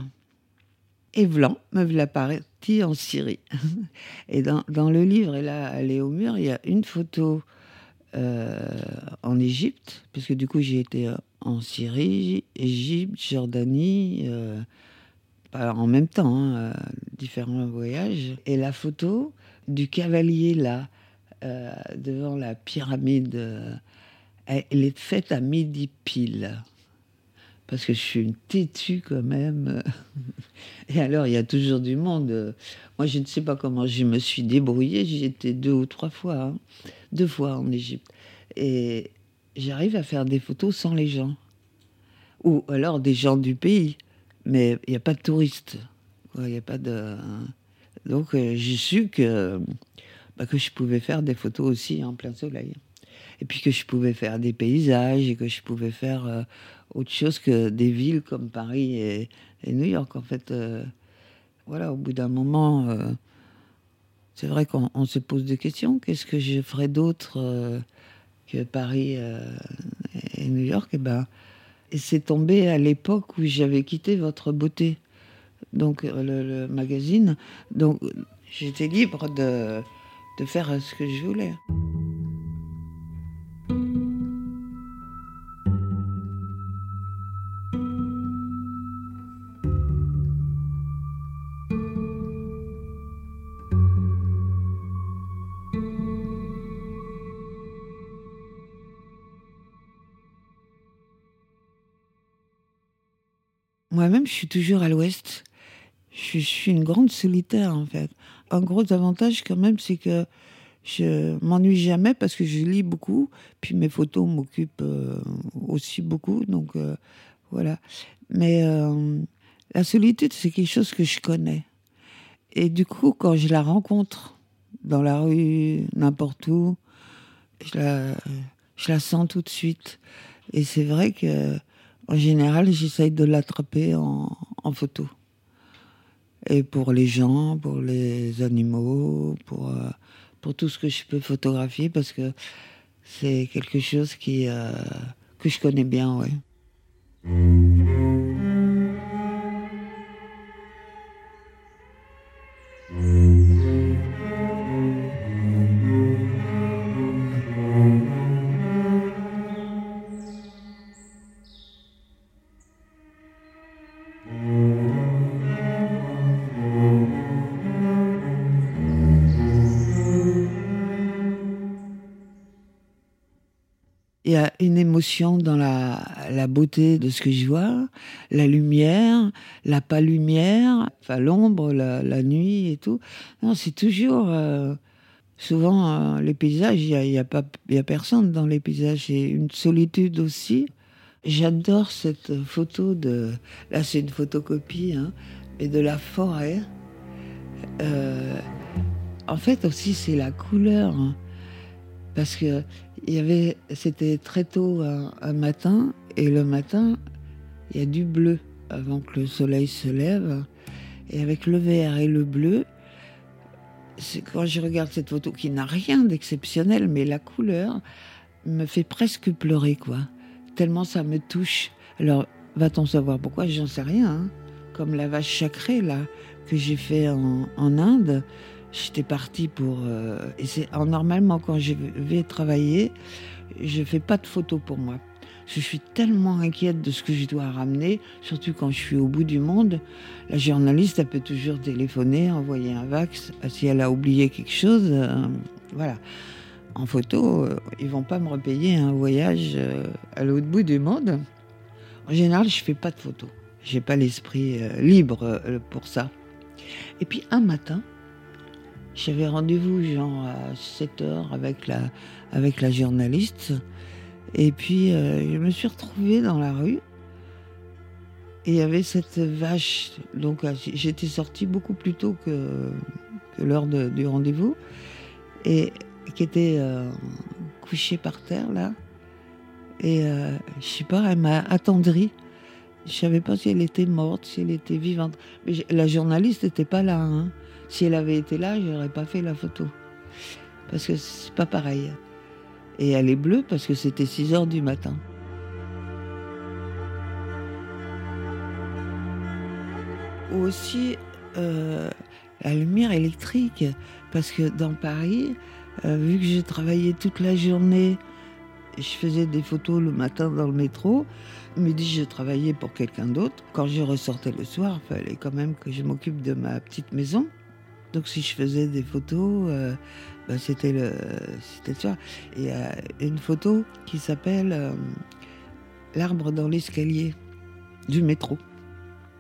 [SPEAKER 2] Et blanc me voilà partie en Syrie. [laughs] Et dans, dans, le livre, elle est au mur, il y a une photo euh, en Égypte, parce que du coup, j'ai été euh, en Syrie, Égypte, Jordanie, euh, en même temps, hein, différents voyages. Et la photo du cavalier là, devant la pyramide, elle est faite à midi pile parce que je suis une têtue quand même. [laughs] Et alors, il y a toujours du monde. Moi, je ne sais pas comment je me suis débrouillée. J'y étais deux ou trois fois, hein. deux fois en Égypte. Et j'arrive à faire des photos sans les gens. Ou alors des gens du pays. Mais il n'y a pas de touristes. Il a pas de... Donc, euh, j'ai su que, bah, que je pouvais faire des photos aussi en plein soleil. Et puis que je pouvais faire des paysages et que je pouvais faire... Euh, autre chose que des villes comme Paris et, New York. En fait, euh, voilà, au bout d'un moment, c'est vrai qu'on se pose des questions. Qu'est-ce que je ferais d'autre que Paris et New York? Et eh ben, c'est tombé à l'époque où j'avais quitté Votre Beauté, donc le, magazine. Donc, j'étais libre de faire ce que je voulais. Je suis toujours à l'ouest. Je suis une grande solitaire, en fait. Un gros avantage, quand même, c'est que je m'ennuie jamais parce que je lis beaucoup. Puis mes photos m'occupent euh, aussi beaucoup. Donc, euh, voilà. Mais euh, la solitude, c'est quelque chose que je connais. Et du coup, quand je la rencontre dans la rue, n'importe où, je la, je la sens tout de suite. Et c'est vrai que en général, j'essaye de l'attraper en, photo. Et pour les gens, pour les animaux, pour, euh, pour tout ce que je peux photographier, parce que c'est quelque chose qui, euh, que je connais bien. Une émotion dans la, beauté de ce que je vois, la lumière, la pas lumière, enfin l'ombre, la, nuit et tout. Non, c'est toujours euh, souvent euh, les paysages. Il y a, y a, pas, y a personne dans les paysages. C'est une solitude aussi. J'adore cette photo de. Là, c'est une photocopie, hein, et de la forêt. Euh, en fait aussi, c'est la couleur. Hein, parce que il y avait, c'était très tôt un, matin, et le matin, il y a du bleu avant que le soleil se lève. Et avec le vert et le bleu, c'est quand je regarde cette photo qui n'a rien d'exceptionnel, mais la couleur me fait presque pleurer, quoi. Tellement ça me touche. Alors, va-t-on savoir pourquoi? J'en sais rien. Hein. Comme la vache sacrée, là, que j'ai fait en, en Inde. J'étais partie pour. Euh, et c'est normalement quand je vais travailler, je fais pas de photos pour moi. Je suis tellement inquiète de ce que je dois ramener, surtout quand je suis au bout du monde. La journaliste, elle peut toujours téléphoner, envoyer un vax. Si elle a oublié quelque chose, euh, voilà. En photo, euh, ils vont pas me repayer un voyage à l'autre bout du monde. En général, je fais pas de photos. J'ai pas l'esprit libre pour ça. Et puis un matin, j'avais rendez-vous genre à 7 heures avec la, avec la journaliste. Et puis euh, je me suis retrouvée dans la rue. Et il y avait cette vache. Donc euh, j'étais sortie beaucoup plus tôt que, l'heure du rendez-vous. Et qui était euh, couchée par terre là. Et je sais pas, elle m'a attendrie. Je savais pas si elle était morte, si elle était vivante. Mais la journaliste n'était pas là. Hein. Si elle avait été là, je n'aurais pas fait la photo. Parce que c'est pas pareil. Et elle est bleue parce que c'était 6 heures du matin. Ou aussi euh, la lumière électrique. Parce que dans Paris, euh, vu que j'ai travaillé toute la journée, je faisais des photos le matin dans le métro. Midi, je travaillais pour quelqu'un d'autre. Quand je ressortais le soir, il fallait quand même que je m'occupe de ma petite maison. Donc si je faisais des photos, euh, bah, c'était le, c'était ça. Il y a une photo qui s'appelle euh, l'arbre dans l'escalier du métro.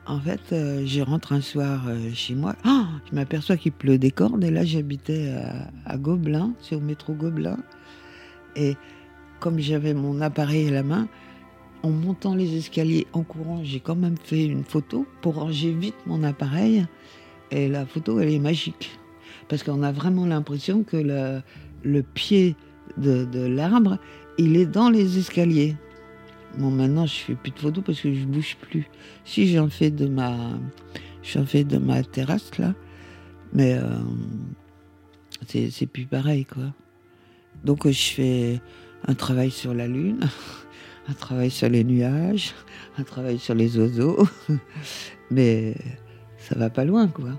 [SPEAKER 2] En fait, euh, je rentre un soir chez moi, oh, je m'aperçois qu'il pleut des cordes et là j'habitais à, Gobelin, sur le métro Gobelin. Et comme j'avais mon appareil à la main, en montant les escaliers en courant, j'ai quand même fait une photo pour ranger vite mon appareil. Et la photo, elle est magique. Parce qu'on a vraiment l'impression que le, pied de, de l'arbre, il est dans les escaliers. Bon, maintenant, je fais plus de photos parce que je bouge plus. Si j'en fais de ma, j'en fais de ma terrasse là, mais euh, c'est plus pareil quoi. Donc je fais un travail sur la lune, [laughs] un travail sur les nuages, [laughs] un travail sur les oiseaux, [laughs] mais ça va pas loin, quoi.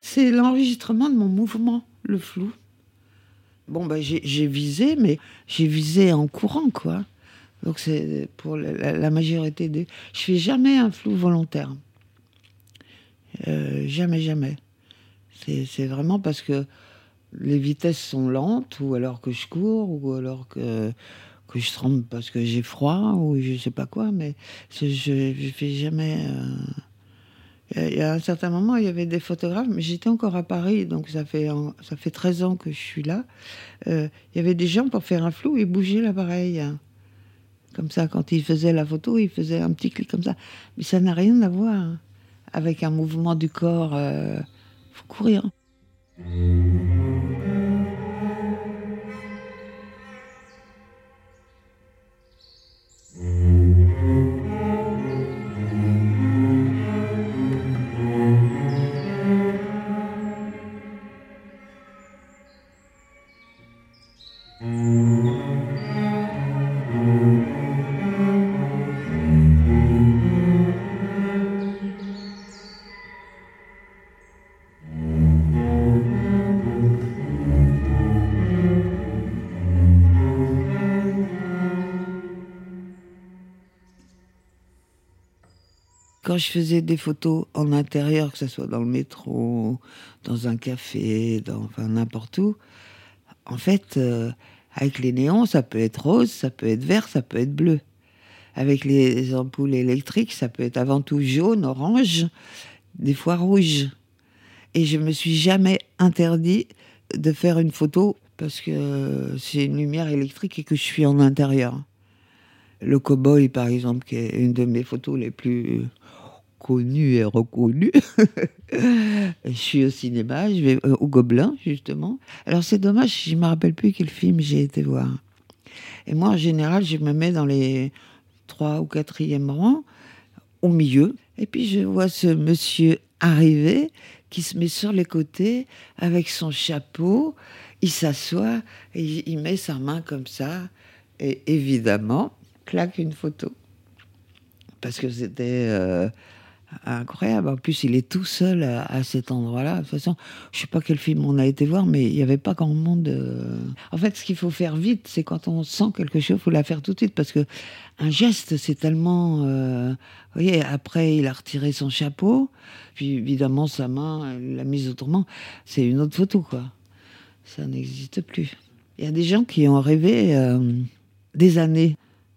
[SPEAKER 2] C'est l'enregistrement de mon mouvement, le flou. Bon, ben, j'ai visé, mais j'ai visé en courant, quoi. Donc, c'est pour la, majorité des. Je fais jamais un flou volontaire. Euh, jamais, jamais. C'est vraiment parce que les vitesses sont lentes, ou alors que je cours, ou alors que, que je tremble parce que j'ai froid, ou je sais pas quoi, mais je, je fais jamais. Il y a un certain moment, il y avait des photographes, mais j'étais encore à Paris, donc ça fait, ça fait 13 ans que je suis là. Euh, il y avait des gens pour faire un flou, ils bougeaient l'appareil. Comme ça, quand ils faisaient la photo, ils faisaient un petit clic comme ça. Mais ça n'a rien à voir avec un mouvement du corps. Euh, faut courir. Quand je faisais des photos en intérieur, que ce soit dans le métro, dans un café, dans, n'importe où, en fait, euh, avec les néons, ça peut être rose, ça peut être vert, ça peut être bleu. Avec les ampoules électriques, ça peut être avant tout jaune, orange, des fois rouge. Et je me suis jamais interdit de faire une photo parce que c'est une lumière électrique et que je suis en intérieur. Le cowboy, par exemple, qui est une de mes photos les plus connu et reconnu. [laughs] je suis au cinéma, je vais euh, au Gobelin, justement. Alors c'est dommage, je ne me rappelle plus quel film j'ai été voir. Et moi, en général, je me mets dans les trois ou quatrième rangs, au milieu. Et puis je vois ce monsieur arriver, qui se met sur les côtés avec son chapeau. Il s'assoit et il met sa main comme ça. Et évidemment, claque une photo. Parce que c'était... Euh, incroyable. En plus, il est tout seul à, cet endroit-là. De toute façon, je sais pas quel film on a été voir, mais il n'y avait pas grand monde. Euh. En fait, ce qu'il faut faire vite, c'est quand on sent quelque chose, il faut la faire tout de suite parce que un geste, c'est tellement. Euh, vous voyez, après, il a retiré son chapeau, puis évidemment sa main, l'a mise autrement. C'est une autre photo, quoi. Ça n'existe plus. Il y a des gens qui ont rêvé euh, des années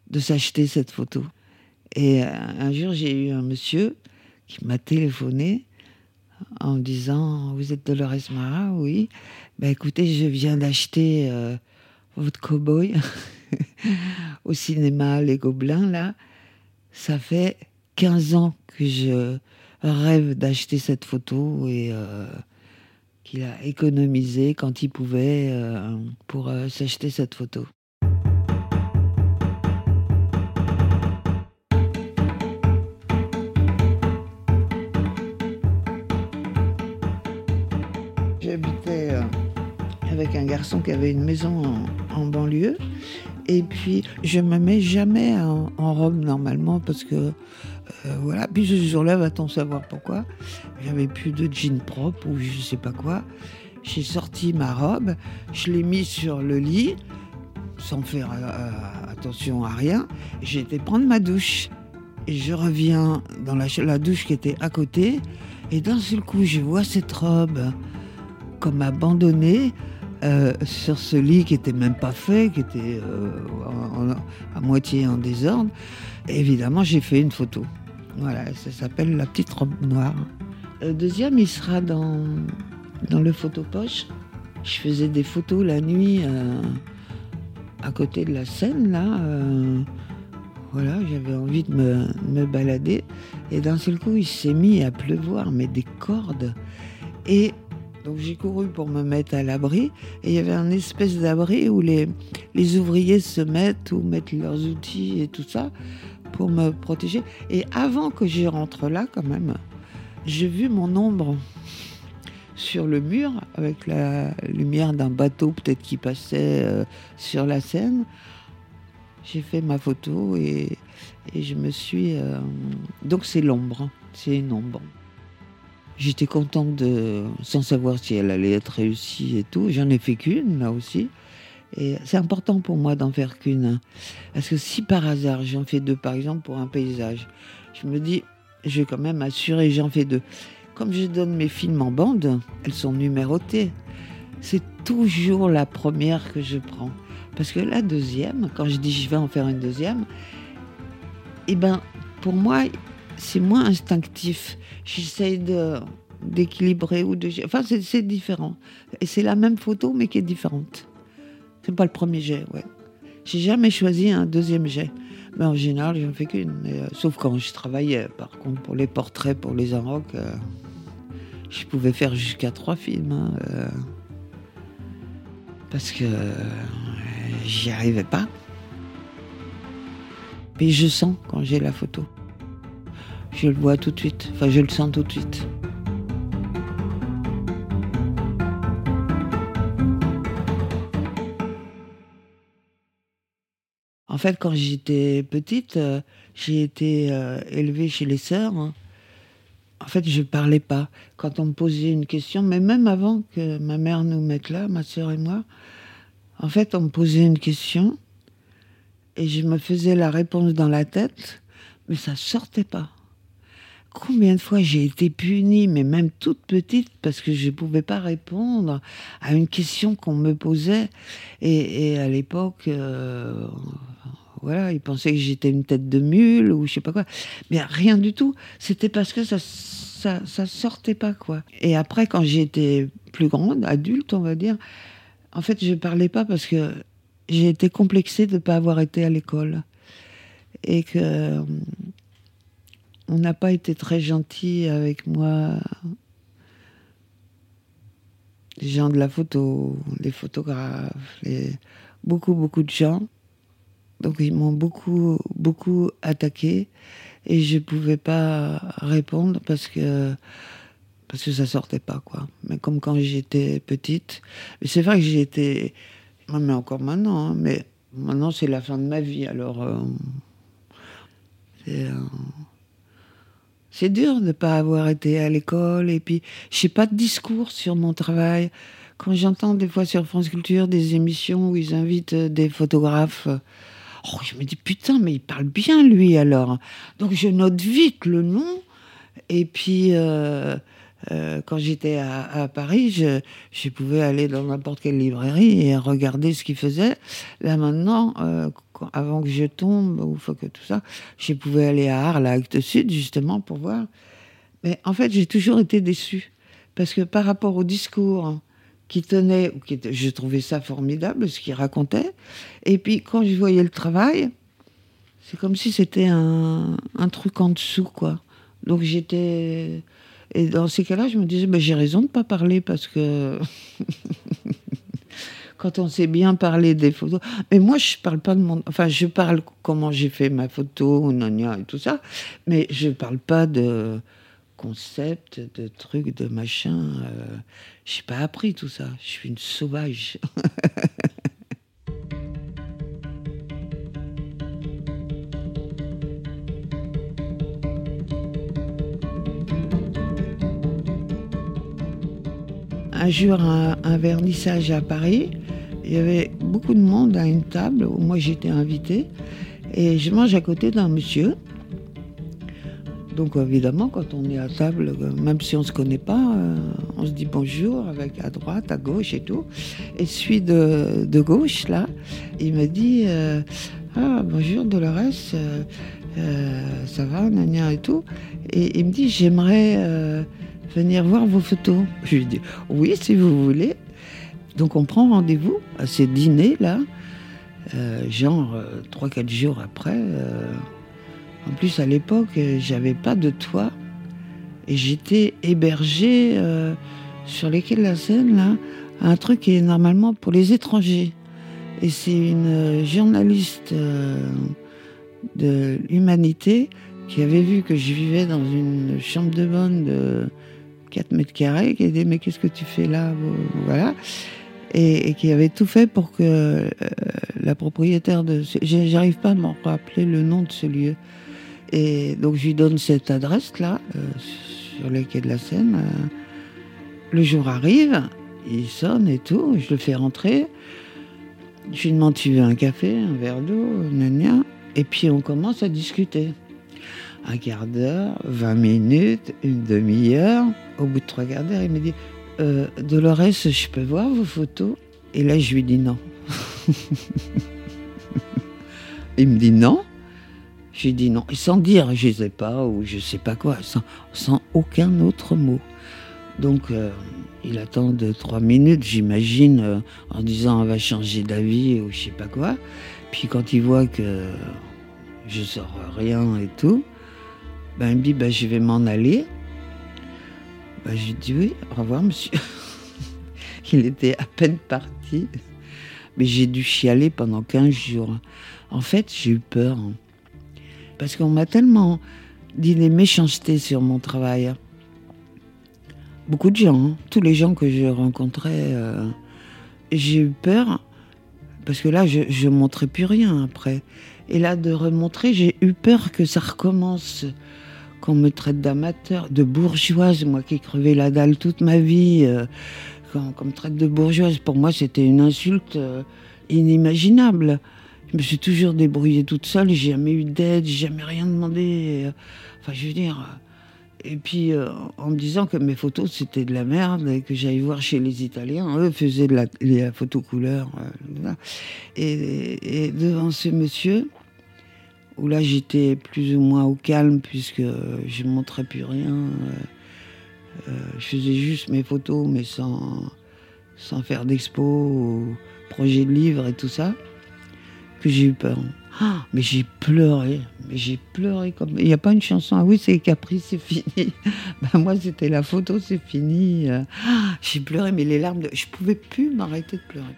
[SPEAKER 2] de s'acheter cette photo. Et un jour, j'ai eu un monsieur qui m'a téléphoné en me disant Vous êtes Dolores Mara Oui. Ben écoutez, je viens d'acheter euh, votre cowboy [laughs] au cinéma Les Gobelins, là. Ça fait 15 ans que je rêve d'acheter cette photo et euh, qu'il a économisé quand il pouvait euh, pour s'acheter cette photo. Garçon qui avait une maison en, banlieue. Et puis, je me mets jamais en, robe normalement parce que, euh, voilà. Puis ce jour-là, va-t-on savoir pourquoi, j'avais plus de jean propre ou je sais pas quoi. J'ai sorti ma robe, je l'ai mise sur le lit, sans faire euh, euh, attention à rien. J'ai été prendre ma douche. Et je reviens dans la douche qui était à côté. Et d'un seul coup, je vois cette robe comme abandonnée euh, sur ce lit qui était même pas fait, qui était euh, à moitié en désordre. Évidemment, j'ai fait une photo. Voilà, ça s'appelle La petite robe noire. Le deuxième, il sera dans, dans le photopoche. Je faisais des photos la nuit euh, à côté de la scène, là. euh, voilà, j'avais envie de me, me balader. Et d'un seul coup, il s'est mis à pleuvoir, mais des cordes. Et donc j'ai couru pour me mettre à l'abri. Et il y avait un espèce d'abri où les, les ouvriers se mettent ou mettent leurs outils et tout ça pour me protéger. Et avant que je rentre là, quand même, j'ai vu mon ombre sur le mur avec la lumière d'un bateau peut-être qui passait euh, sur la Seine. J'ai fait ma photo et, et je me suis... euh, Donc c'est l'ombre, c'est une ombre. J'étais contente de, sans savoir si elle allait être réussie et tout. J'en ai fait qu'une là aussi. Et c'est important pour moi d'en faire qu'une. hein. Parce que si par hasard j'en fais deux, par exemple pour un paysage, je me dis, je vais quand même assurer, j'en fais deux. Comme je donne mes films en bande, elles sont numérotées. C'est toujours la première que je prends. Parce que la deuxième, quand je dis je vais en faire une deuxième, eh ben, pour moi, c'est moins instinctif. J'essaye de d'équilibrer ou de enfin c'est différent. Et c'est la même photo mais qui est différente. C'est pas le premier jet ouais. J'ai jamais choisi un deuxième jet. Mais en général j'en fais qu'une. Mais, euh, sauf quand je travaillais par contre pour les portraits pour les enrocs euh, je pouvais faire jusqu'à trois films hein, euh, parce que euh, j'y arrivais pas. Puis je sens quand j'ai la photo je le vois tout de suite. Enfin, je le sens tout de suite. En fait, quand j'étais petite, euh, j'ai été euh, élevée chez les sœurs. hein. En fait, je parlais pas. Quand on me posait une question, mais même avant que ma mère nous mette là, ma sœur et moi, en fait, on me posait une question et je me faisais la réponse dans la tête, mais ça sortait pas. Combien de fois j'ai été punie, mais même toute petite, parce que je ne pouvais pas répondre à une question qu'on me posait. Et, à l'époque, euh, voilà, ils pensaient que j'étais une tête de mule ou je sais pas quoi. Mais rien du tout. C'était parce que ça, ça, sortait pas, quoi. Et après, quand j'étais plus grande, adulte, on va dire, en fait, je parlais pas parce que j'ai été complexée de ne pas avoir été à l'école. Et que euh, on n'a pas été très gentil avec moi. Les gens de la photo, les photographes, les... beaucoup, beaucoup de gens. Donc ils m'ont beaucoup, beaucoup attaqué et je pouvais pas répondre parce que parce que ça sortait pas quoi. Mais comme quand j'étais petite, c'est vrai que j'ai été, mais encore maintenant, hein, mais maintenant c'est la fin de ma vie alors. euh, c'est dur de ne pas avoir été à l'école et puis j'ai pas de discours sur mon travail. Quand j'entends des fois sur France Culture des émissions où ils invitent euh, des photographes, euh, oh, je me dis putain, mais il parle bien lui alors. Donc je note vite le nom et puis euh, quand j'étais à, Paris, je, je pouvais aller dans n'importe quelle librairie et regarder ce qu'ils faisaient. Là maintenant, avant que je tombe ou faut que tout ça, je pouvais aller à Arles, à Actes Sud, justement, pour voir. Mais en fait, j'ai toujours été déçue. Parce que par rapport au discours qui tenait, ou qui je trouvais ça formidable, ce qu'il racontait. Et puis, quand je voyais le travail, c'est comme si c'était un, un truc en dessous, quoi. Donc j'étais. Et dans ces cas-là, je me disais, ben, j'ai raison de ne pas parler parce que. [laughs] quand on sait bien parler des photos. Mais moi, je parle pas de mon. Enfin, je parle comment j'ai fait ma photo, Nonia et tout ça. Mais je parle pas de concept, de trucs, de machin. Euh, j'ai pas appris tout ça. Je suis une sauvage. [laughs] un jour, un, vernissage à Paris. Il y avait beaucoup de monde à une table où moi j'étais invitée. Et je mange à côté d'un monsieur donc évidemment, quand on est à table, même si on ne se connaît pas, euh, on se dit bonjour avec à droite, à gauche et tout. Et celui de, gauche, là, il me dit euh, Ah, bonjour Dolores, euh, ça va, Nania et tout. Et il me dit J'aimerais venir voir vos photos. Je lui dis Oui, si vous voulez. Donc on prend rendez-vous à ces dîners-là, genre 3-4 jours après. En plus, à l'époque, euh, j'avais pas de toit et j'étais hébergée euh, sur les quais de la Seine, là, un truc qui est normalement pour les étrangers. Et c'est une euh, journaliste de l'humanité qui avait vu que je vivais dans une chambre de bonne de 4 mètres carrés, qui a dit Mais qu'est-ce que tu fais là? Voilà. Et, qui avait tout fait pour que la propriétaire de. J'arrive pas à me rappeler le nom de ce lieu. Et donc je lui donne cette adresse-là, euh, sur les quais de la Seine. Euh. le jour arrive, il sonne et tout, je le fais rentrer. Je lui demande tu veux un café, un verre d'eau, gna Et puis on commence à discuter. Un quart d'heure, 20 minutes, une demi-heure. Au bout de trois quarts d'heure, il me dit euh, Dolores, je peux voir vos photos Et là, je lui dis non. [laughs] il me dit non. J'ai dit non, et sans dire je sais pas ou je sais pas quoi, sans, aucun autre mot. Donc euh, il attend de trois minutes, j'imagine, euh, en disant on va changer d'avis ou je sais pas quoi. Puis quand il voit que je sors rien et tout, ben, il me dit ben, je vais m'en aller. Ben, j'ai dit oui, au revoir monsieur. [laughs] il était à peine parti. Mais j'ai dû chialer pendant 15 jours. En fait, j'ai eu peur. Parce qu'on m'a tellement dit des méchancetés sur mon travail. Beaucoup de gens, hein. tous les gens que je rencontrais, euh, j'ai eu peur, parce que là, je ne montrais plus rien après. Et là, de remontrer, j'ai eu peur que ça recommence, qu'on me traite d'amateur, de bourgeoise, moi qui crevais la dalle toute ma vie, euh, qu'on me traite de bourgeoise. Pour moi, c'était une insulte euh, inimaginable. Je me suis toujours débrouillée toute seule, j'ai jamais eu d'aide, j'ai jamais rien demandé. Enfin, je veux dire. Et puis, euh, en me disant que mes photos, c'était de la merde et que j'allais voir chez les Italiens, eux faisaient de la, photo couleur. Euh, et, devant ce monsieur, où là j'étais plus ou moins au calme puisque je ne montrais plus rien, euh, je faisais juste mes photos mais sans, sans faire d'expo projet de livre et tout ça que j'ai eu peur. Ah, mais j'ai pleuré, mais j'ai pleuré comme. Il n'y a pas une chanson, ah oui, c'est Capri, c'est fini. [laughs] ben moi, c'était la photo, c'est fini. Ah, j'ai pleuré, mais les larmes, de... je pouvais plus m'arrêter de pleurer.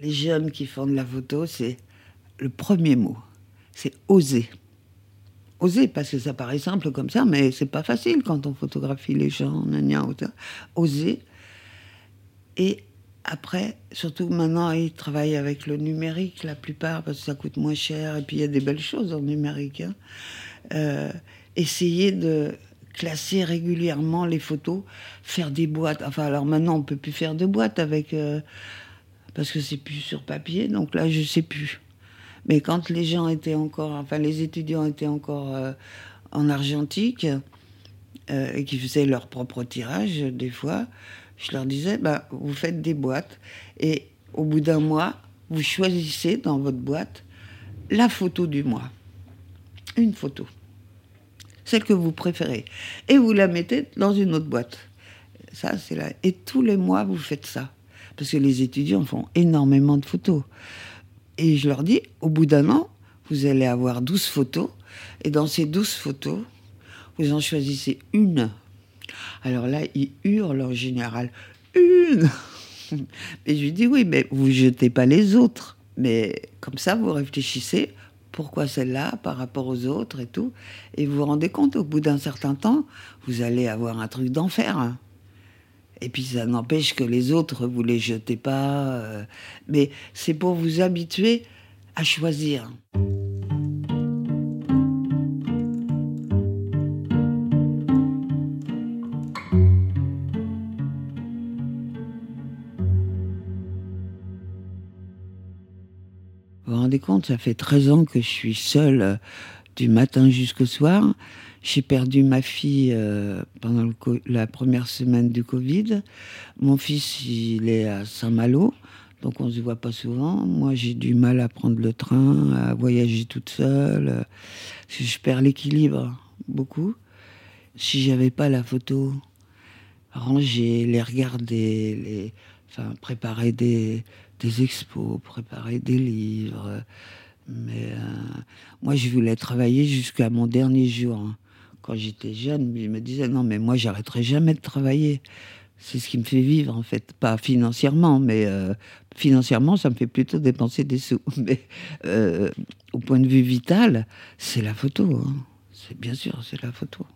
[SPEAKER 2] Les jeunes qui font de la photo, c'est le premier mot, c'est oser. Oser, parce que ça paraît simple comme ça, mais c'est pas facile quand on photographie les gens, Oser. Et après, surtout maintenant, ils travaillent avec le numérique, la plupart, parce que ça coûte moins cher, et puis il y a des belles choses en numérique. Hein. Euh, essayer de classer régulièrement les photos, faire des boîtes. Enfin, alors maintenant, on peut plus faire de boîtes avec. Euh, parce que c'est plus sur papier, donc là je sais plus. Mais quand les gens étaient encore, enfin les étudiants étaient encore euh, en argentique euh, et qui faisaient leur propre tirage, des fois, je leur disais, bah, vous faites des boîtes et au bout d'un mois, vous choisissez dans votre boîte la photo du mois. une photo, celle que vous préférez, et vous la mettez dans une autre boîte. Ça, c'est là. Et tous les mois, vous faites ça. Parce que les étudiants font énormément de photos. Et je leur dis, au bout d'un an, vous allez avoir 12 photos. Et dans ces 12 photos, vous en choisissez une. Alors là, ils hurlent en général. Une [laughs] Et je lui dis, oui, mais vous jetez pas les autres. Mais comme ça, vous réfléchissez pourquoi celle-là par rapport aux autres et tout. Et vous vous rendez compte, au bout d'un certain temps, vous allez avoir un truc d'enfer. Et puis ça n'empêche que les autres, vous les jetez pas. Euh, mais c'est pour vous habituer à choisir. Vous vous rendez compte, ça fait 13 ans que je suis seule euh, du matin jusqu'au soir. J'ai perdu ma fille euh, pendant la première semaine du Covid. Mon fils, il est à Saint-Malo, donc on ne se voit pas souvent. Moi, j'ai du mal à prendre le train, à voyager toute seule. Je perds l'équilibre beaucoup. Si j'avais pas la photo, ranger, les regarder, les, enfin, préparer des, des expos, préparer des livres. Mais euh, moi, je voulais travailler jusqu'à mon dernier jour. Quand j'étais jeune, je me disais non, mais moi, j'arrêterai jamais de travailler. C'est ce qui me fait vivre, en fait. Pas financièrement, mais euh, financièrement, ça me fait plutôt dépenser des sous. [laughs] Mais euh, au point de vue vital, c'est la photo. Hein. C'est bien sûr, c'est la photo.